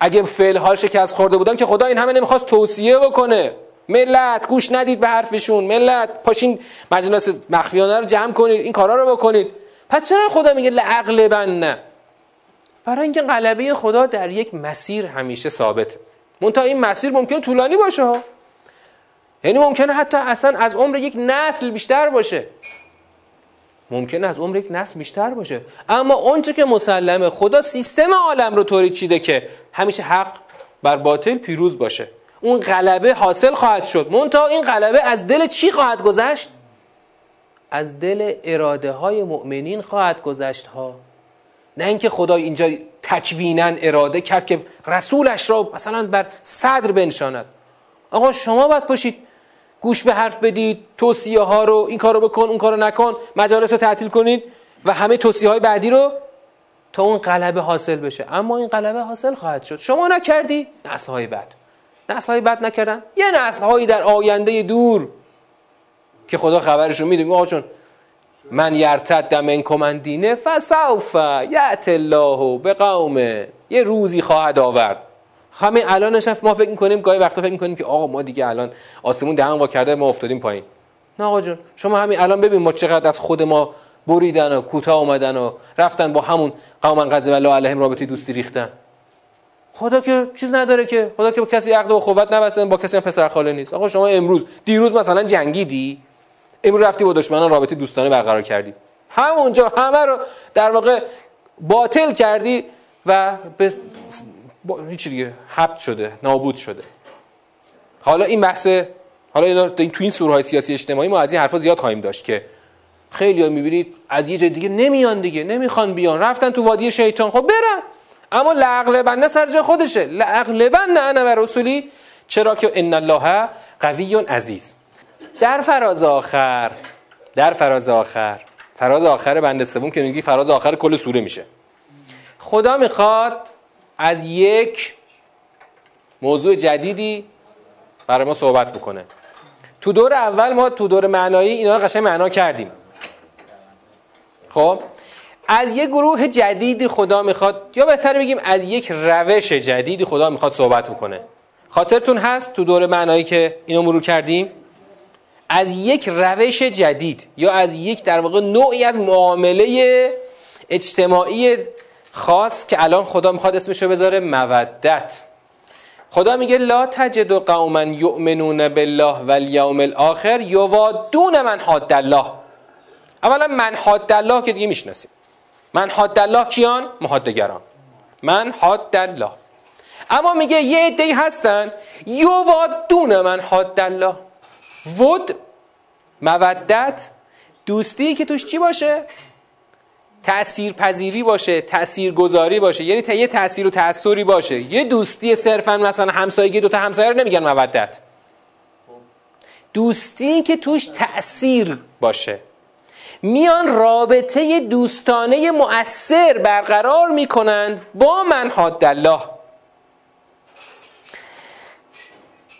اگه فعل حال شکست خورده بودن که خدا این همه نمی‌خواست توصیه بکنه. ملت گوش ندید به حرفشون. ملت پاشین مجلس مخفیانه رو جمع کنید این کارا رو بکنید. پس چرا خدا میگه لعقل نه؟ برای اینکه غلبه خدا در یک مسیر همیشه ثابته. منتها این مسیر ممکن طولانی باشه یعنی ممکنه حتی اصلا از عمر یک نسل بیشتر باشه. ممکنه از عمر یک نسل بیشتر باشه. اما اونچه که مسلمه خدا سیستم عالم رو طوری چیده که همیشه حق بر باطل پیروز باشه. اون غلبه حاصل خواهد شد. منتها این غلبه از دل چی خواهد گذشت؟ از دل اراده های مؤمنین خواهد گذشت ها. نه اینکه خدا اینجا تکوینا اراده کرد که رسولش را مثلا بر صدر بنشاند. آقا شما باید پاشید گوش به حرف بدید توصیه ها رو این کارو بکن اون کارو نکن مجالس رو تعطیل کنید و همه توصیه های بعدی رو تا اون قلبه حاصل بشه. اما این قلبه حاصل خواهد شد. شما نکردی نسل های بعد. نسل های بعد نکردن. یه نسل هایی در آینده دور که خدا خبرش رو میده آقا چون من یرتد من کمندینه فسوف یعت الله به قومه یه روزی خواهد آورد. همین الانش ما فکر می‌کنیم گاهی وقتا فکر می‌کنیم که آقا ما دیگه الان آسمون دهن وا کرده ما افتادیم پایین. نه آقا جون شما همین الان ببین ما چقدر از خود ما بریدن و کوتاه اومدن و رفتن با همون قوم غضب الله علیهم رابطه دوستی ریختن. خدا که چیز نداره که خدا که با کسی عقد و اخوت نبسته با کسی هم پسر خاله نیست. آقا شما امروز دیروز مثلا جنگیدی؟ امروز رفتی با دشمنان رابطه دوستانه برقرار کردی. همونجا همه رو در واقع باطل کردی و به هیچ دیگه؟ حبت شده نابود شده. حالا این بحث حالا اینا تو این سوره های سیاسی اجتماعی ما از این حرفا زیاد خواهیم داشت که خیلی ها می‌بینید از یه جای دیگه نمیان دیگه نمی‌خوان بیان. رفتن تو وادی شیطان خب برن. اما لعقلبن سر جای خودشه. لعقلبن انا و رسولی. چرا که ان الله قوی عزیز. در فراز آخر در فراز آخر فراز آخر بند سوم که میگی فراز آخر کل سوره میشه. خدا می‌خواد از یک موضوع جدیدی برای ما صحبت بکنه. تو دور اول ما تو دور معنایی اینا رو قشنگ معنا کردیم. خب؟ از یک گروه جدیدی خدا می‌خواد یا بهتر بگیم از یک روش جدیدی خدا می‌خواد صحبت بکنه. خاطرتون هست تو دور معنایی که اینو مرور کردیم؟ از یک روش جدید یا از یک در واقع نوعی از معامله اجتماعی خاص که الان خدا می‌خواد اسمشو بذاره مودت. خدا میگه لا تجد قوما یؤمنون بالله والیوم الاخر یوادون من حد الله. اولا من حد الله که دیگه می‌شناسیم. من حد الله کیان؟ محادگران من حد الله. اما میگه یه عده هستن یوادون من حد الله. ود مودت دوستی که توش چی باشه؟ تأثیر پذیری باشه تأثیر گذاری باشه. یعنی تا یه تأثیر و تأثیری باشه. یه دوستی صرفا مثلا همسایگی دوتا همسایه رو نمیگن مودت. دوستی که توش تأثیر باشه. میان رابطه دوستانه مؤثر برقرار می‌کنند با من حد الله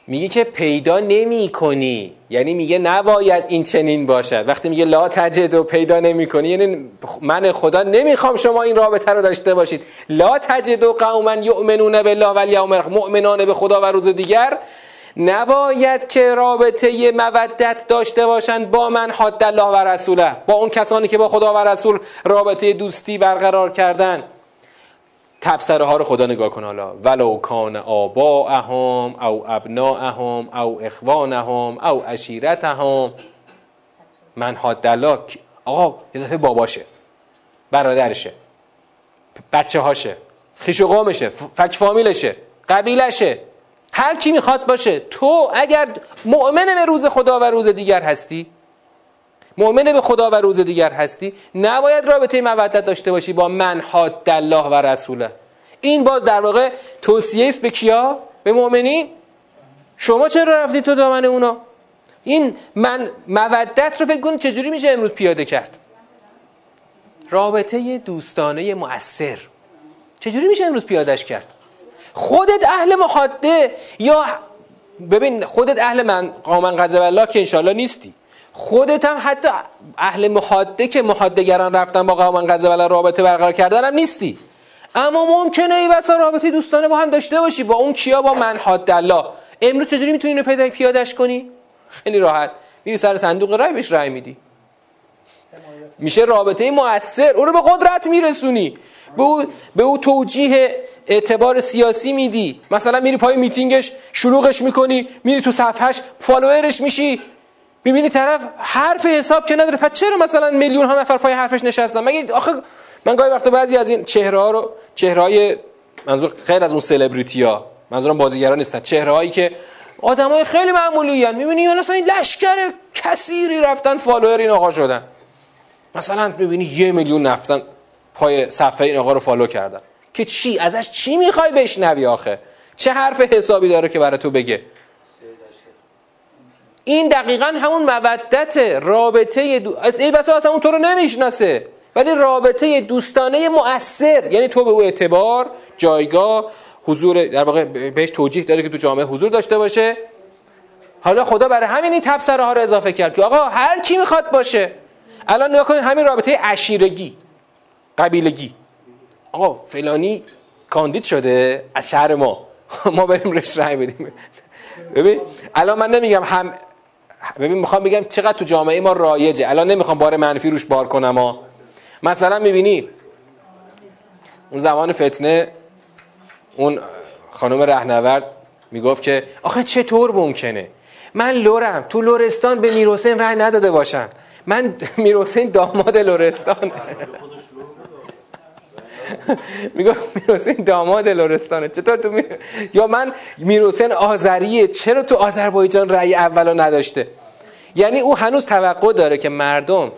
میگه که پیدا نمی کنی. یعنی میگه نباید این چنین باشد. وقتی میگه لا تجد و پیدا نمی کنی یعنی من خدا نمی‌خوام شما این رابطه رو داشته باشید. لا تجد و قوما یؤمنون بالله والیوم مؤمنان به خدا و روز دیگر نباید که رابطه مودت داشته باشند با من حد الله و رسوله. با اون کسانی که با خدا و رسول رابطه دوستی برقرار کردن. تبصره ها رو خدا نگاه کن حالا. ولو کان آباءهم او ابناءهم او اخوانهم او عشیرتهم. من الله آقا یه دفعه باباشه برادرشه بچه هاشه خیش و قومشه فک فامیلشه قبیلشه. هر کی می‌خواد باشه تو اگر مؤمن به روز خدا و روز دیگر هستی مؤمن به خدا و روز دیگر هستی نباید رابطه مودت داشته باشی با من حد الله و رسوله. این باز در واقع توصیه است به کیا؟ به مؤمنین شما چرا رفتی تو دامن اونا؟ این من مودت رو فکر کنید چجوری میشه امروز پیاده کرد؟ رابطه دوستانه مؤثر. چجوری میشه امروز پیادش کرد؟ خودت اهل محاده یا ببین خودت اهل من قامن غضب الله که انشالله نیستی. خودت هم حتی اهل محاده که محادگران رفتن با قوم غضب الله رابطه برقرار کردن هم نیستی. اما ممکنه ای بسا رابطه دوستانه با هم داشته باشی. با اون کیا؟ با من حد الله امروز چجوری می‌تونی اینو پیدا پیادش کنی؟ خیلی راحت. میری سر صندوق رای بهش رای میدی. میشه رابطه مؤثر. اون رو به قدرت میرسونی. به او, به او توجیه اعتبار سیاسی میدی. مثلا میری پای میتینگش شلوغش می‌کنی. میری تو صفحش فالوورش میشی. می‌بینی طرف حرف حساب که نداره. پس چرا مثلا میلیون ها نفر پای حرفش نشستن؟ مگه آخه من گاهی وقتا بعضی از این چهره ها رو چهره های منظور خیلی از اون سلبریتی ها منظورم بازیگران نیستن چهره هایی که آدمای خیلی معمولی‌ان می‌بینی یا مثلا این لشکر کثیری رفتن فالوور این آقا شدن. مثلا می‌بینی یه میلیون نفر پای صفحه این آقا رو فالو کردن. که چی؟ ازش چی می‌خوای بشنوی آخه؟ چه حرف حسابی داره که برای تو بگه؟ این دقیقا همون مودت رابطه دو... ای بسا اصلا اون تو رو نمی‌شناسه. ولی رابطه دوستانه مؤثر. یعنی تو به او اعتبار جایگاه حضور در واقع بهش توجیه داره که تو جامعه حضور داشته باشه. حالا خدا برای همین این تبصره ها رو اضافه کرد که آقا هر کی می‌خواد باشه. الان نگاه کنید همین رابطه عشیرگی قبیلگی. آقا فلانی کاندید شده از شهر ما. ما بریم رش رای بدیم. ببین الان من نمیگم هم ببین می‌خوام بگم چقدر تو جامعه ما رایجه. الان نمی‌خوام بار منفی روش بار کنم ها. مثلا می‌بینی اون زمان فتنه اون خانم رهنورد می‌گفت که آخه چطور ممکنه؟ من لورم. تو لورستان به میروسین رای نداده باشن. من میروسین داماد لورستان. میگه میروسین داماد لورستانه چطور تو می... یا من میروسین آذریه چرا تو آذربایجان رأی اولو نداشته؟ یعنی او هنوز توقع داره که مردم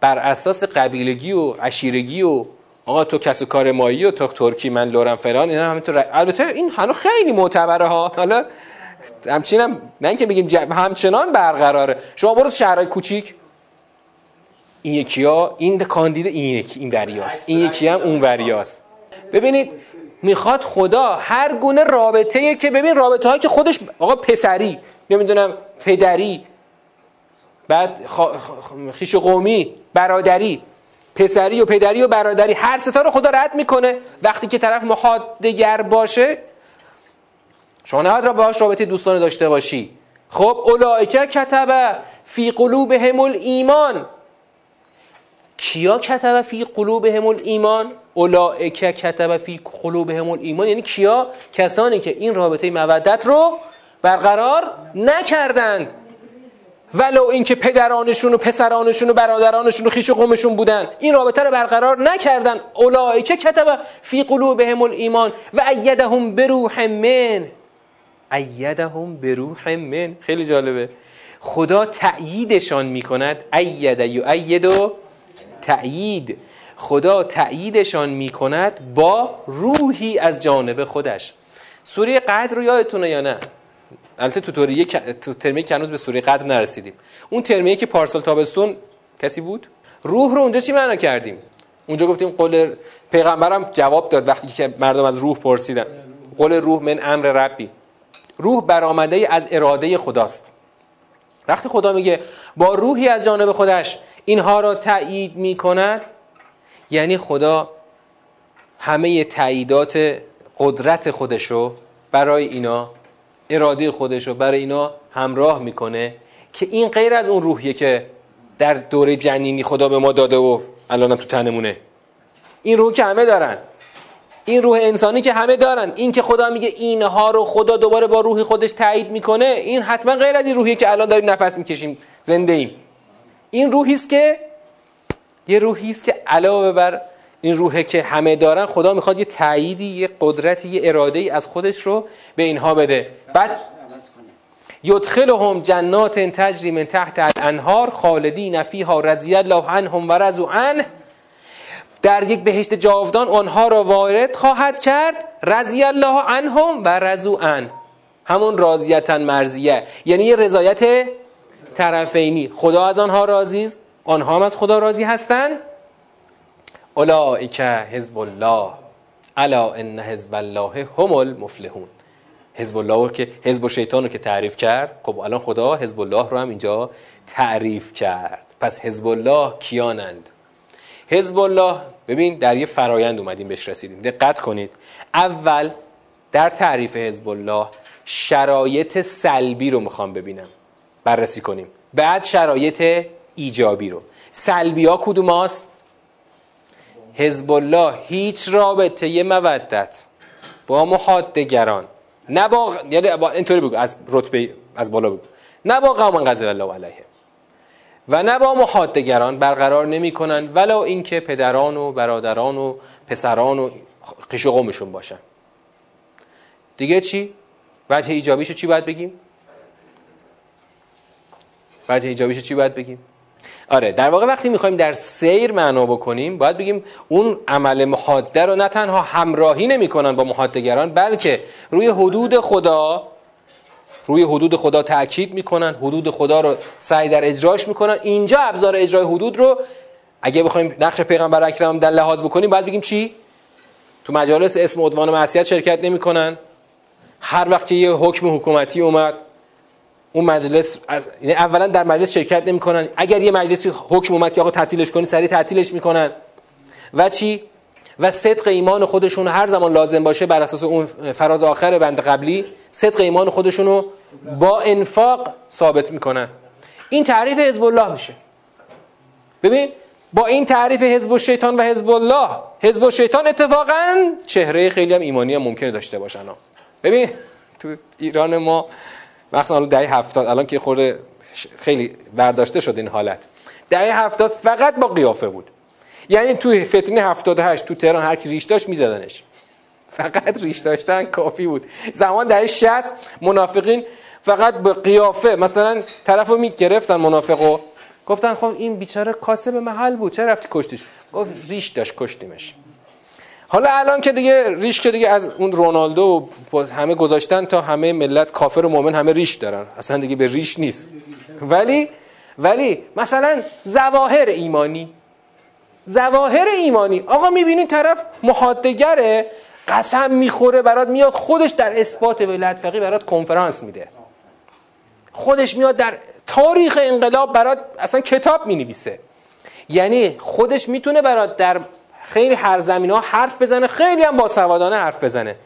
بر اساس قبیلگی و عشیرگی و آقا تو کس و کار مایی و تو ترکی من لورم فلان اینا همینطور البته این هنوز خیلی معتبره ها. حالا همچنان نه اینکه بگیم همچنان برقراره. شما برو شهرهای کوچیک. این یکی ها این کاندید این یکی این وریاست. این یکی هم اون وریاست. ببینید می‌خواد خدا هر گونه رابطه که ببین رابطه هایی که خودش آقا پسری نمی‌دونم پدری بعد خیش قومی برادری پسری و پدری و برادری هر ستا رو خدا رد می‌کنه. وقتی که طرف محادگر باشه شما نهاد را باهاش رابطه دوستانه داشته باشی. خب اولائکه کتبه فی قلوبهم ایمان کیا کتب فی قلوبهم ایمان اولائکه کتب فی قلوبهم ایمان یعنی کیا؟ کسانی که این رابطه مودت رو برقرار نکردند. ولو اینکه پدرانشون و پسرانشون و برادرانشون و خیش و قومشون بودن. این رابطه رو برقرار نکردن. اولائکه کتب فی قلوبهم ایمان و ایدهم بروح من. ایدهم بروح من. خیلی جالبه. خدا تأییدشان می‌کند. اید یؤید و تأیید. خدا تأییدشان می‌کند با روحی از جانب خودش. سوره قدر رو یادتونه یا نه؟ البته تو توریه تو ترمیه که هنوز به سوره قدر نرسیدیم. اون ترمیه که پارسال تابستون کسی بود؟ روح رو اونجا چی معنا کردیم؟ اونجا گفتیم قول پیغمبرم جواب داد وقتی که مردم از روح پرسیدن. قول روح من امر ربی. روح برآمده از اراده خداست. وقتی خدا میگه با روحی از جانب خودش اینها را تایید می‌کند؟ یعنی خدا همه تاییدات قدرت خودش رو برای اینا اراده خودش رو برای اینا همراه می‌کنه که این غیر از اون روحیه که در دوره جنینی خدا به ما داده و الانم تو تنمونه. این روح که همه دارن. این روح انسانی که همه دارن. این که خدا میگه اینها رو خدا دوباره با روح خودش تایید می‌کنه این حتما غیر از این روحیه که الان داریم نفس می‌کشیم زنده ایم. این روحی است که یه روحی است که علاوه بر این روحه که همه دارن خدا می‌خواد یه تأییدی یه قدرتی یه اراده ای از خودش رو به اینها بده. بعد یدخلهم جنات تجری من تحت الانهار خالدین فیها رضی الله عنهم و رضوا عنه. در یک بهشت جاودان آنها را وارد خواهد کرد رضی الله عنهم و رضوا عنه. همون راضیتن مرزیه یعنی یه رضایت طرفینی. خدا از آنها راضی است؟ آنها هم از خدا راضی هستند اولئک حزب الله. الا ان حزب الله هم المفلحون. حزب الله رو که حزب شیطان رو که تعریف کرد خب الان خدا حزب الله رو هم اینجا تعریف کرد. پس حزب الله کیانند؟ حزب الله ببین در یه فرایند اومدیم بهش رسیدیم. دقت کنید. اول در تعریف حزب الله شرایط سلبی رو می‌خوام ببینم. بررسی کنیم. بعد شرایط ایجابی رو. سلبی ها کدوم هاست؟ حزب الله هیچ رابطه مودت با محادگران نه با یعنی اینطوری بگو از رتبه از بالا بگو. نه با قوم غضب الله علیه. و نه با محادگران برقرار نمی‌کنن ولو اینکه پدران و برادران و پسران و قش باشن. دیگه چی؟ وجه ایجابیشو چی باید بگیم؟ وجه ایجابیشو چی باید بگیم؟ آره در واقع وقتی می‌خوایم در سیر معنا بکنیم باید بگیم اون عمل محاده رو نه تنها همراهی نمی‌کنن با محادگران بلکه روی حدود خدا روی حدود خدا تاکید می‌کنن حدود خدا رو سعی در اجراش می‌کنن. اینجا ابزار اجرای حدود رو اگه بخوایم نقش پیغمبر اکرم در لحاظ بکنیم باید بگیم چی؟ تو مجالس اسم عدوان و معصیت شرکت نمی‌کنن. هر وقت که یه حکم حکومتی اومد اون مجلس از یعنی اولا در مجلس شرکت نمی‌کنن. اگر یه مجلسی حکم اومد که آقا تعطیلش کنی سریع تعطیلش می‌کنن. و چی؟ و صدق ایمان خودشون هر زمان لازم باشه بر اساس اون فراز آخر بند قبلی صدق ایمان خودشون رو با انفاق ثابت می‌کنن. این تعریف حزب الله میشه. ببین با این تعریف حزب و شیطان و حزب الله حزب و شیطان اتفاقا چهره خیلی هم ایمانی هم ممکنه داشته باشن ببین تو ایران ما مخصوصا دهه هفتاد الان که خورده خیلی برداشته شد این حالت. دهه هفتاد فقط با قیافه بود. یعنی توی فتنه 78 تو تهران هر کی ریش داشت میزدنش. فقط ریش داشتن کافی بود. زمان دهه 60 منافقین فقط به قیافه مثلا طرفو می‌گرفتن منافقو گفتن خب این بیچاره کاسه به محل بود. چه رفتی کشتیش؟ گفت ریش داشت کشتیمش. حالا الان که دیگه ریش که دیگه از اون رونالدو همه گذاشتن تا همه ملت کافر و مؤمن همه ریش دارن. اصلا دیگه به ریش نیست. ولی ولی مثلا زواهر ایمانی. زواهر ایمانی. آقا می‌بینی طرف محادگره قسم می‌خوره برات میاد خودش در اثبات ولایت فقیه برات کنفرانس میده. خودش میاد در تاریخ انقلاب برات اصلا کتاب می‌نویسه. یعنی خودش می‌تونه برات در خیلی هر زمین ها حرف بزنه خیلی هم با سوادانه حرف بزنه.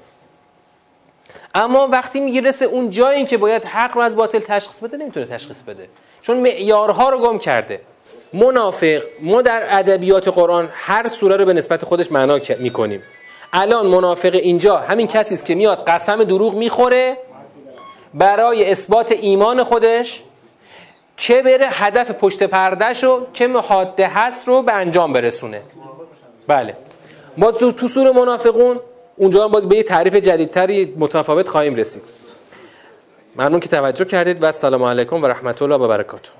اما وقتی می‌رسه اون جایی که باید حق رو از باطل تشخیص بده نمی‌تونه تشخیص بده. چون معیارها رو گم کرده. منافق ما در ادبیات قرآن هر سوره رو به نسبت خودش معنا می‌کنیم. الان منافق اینجا همین کسی است که میاد قسم دروغ می‌خوره برای اثبات ایمان خودش که بره هدف پشت پردش رو که محاده هست رو به انجام برسونه. بله. ما تو, تو سور منافقون اونجا هم باز به یه تعریف جدیدتری متفاوت خواهیم رسید. ممنون که توجه کردید و السلام علیکم و رحمت الله و برکاته.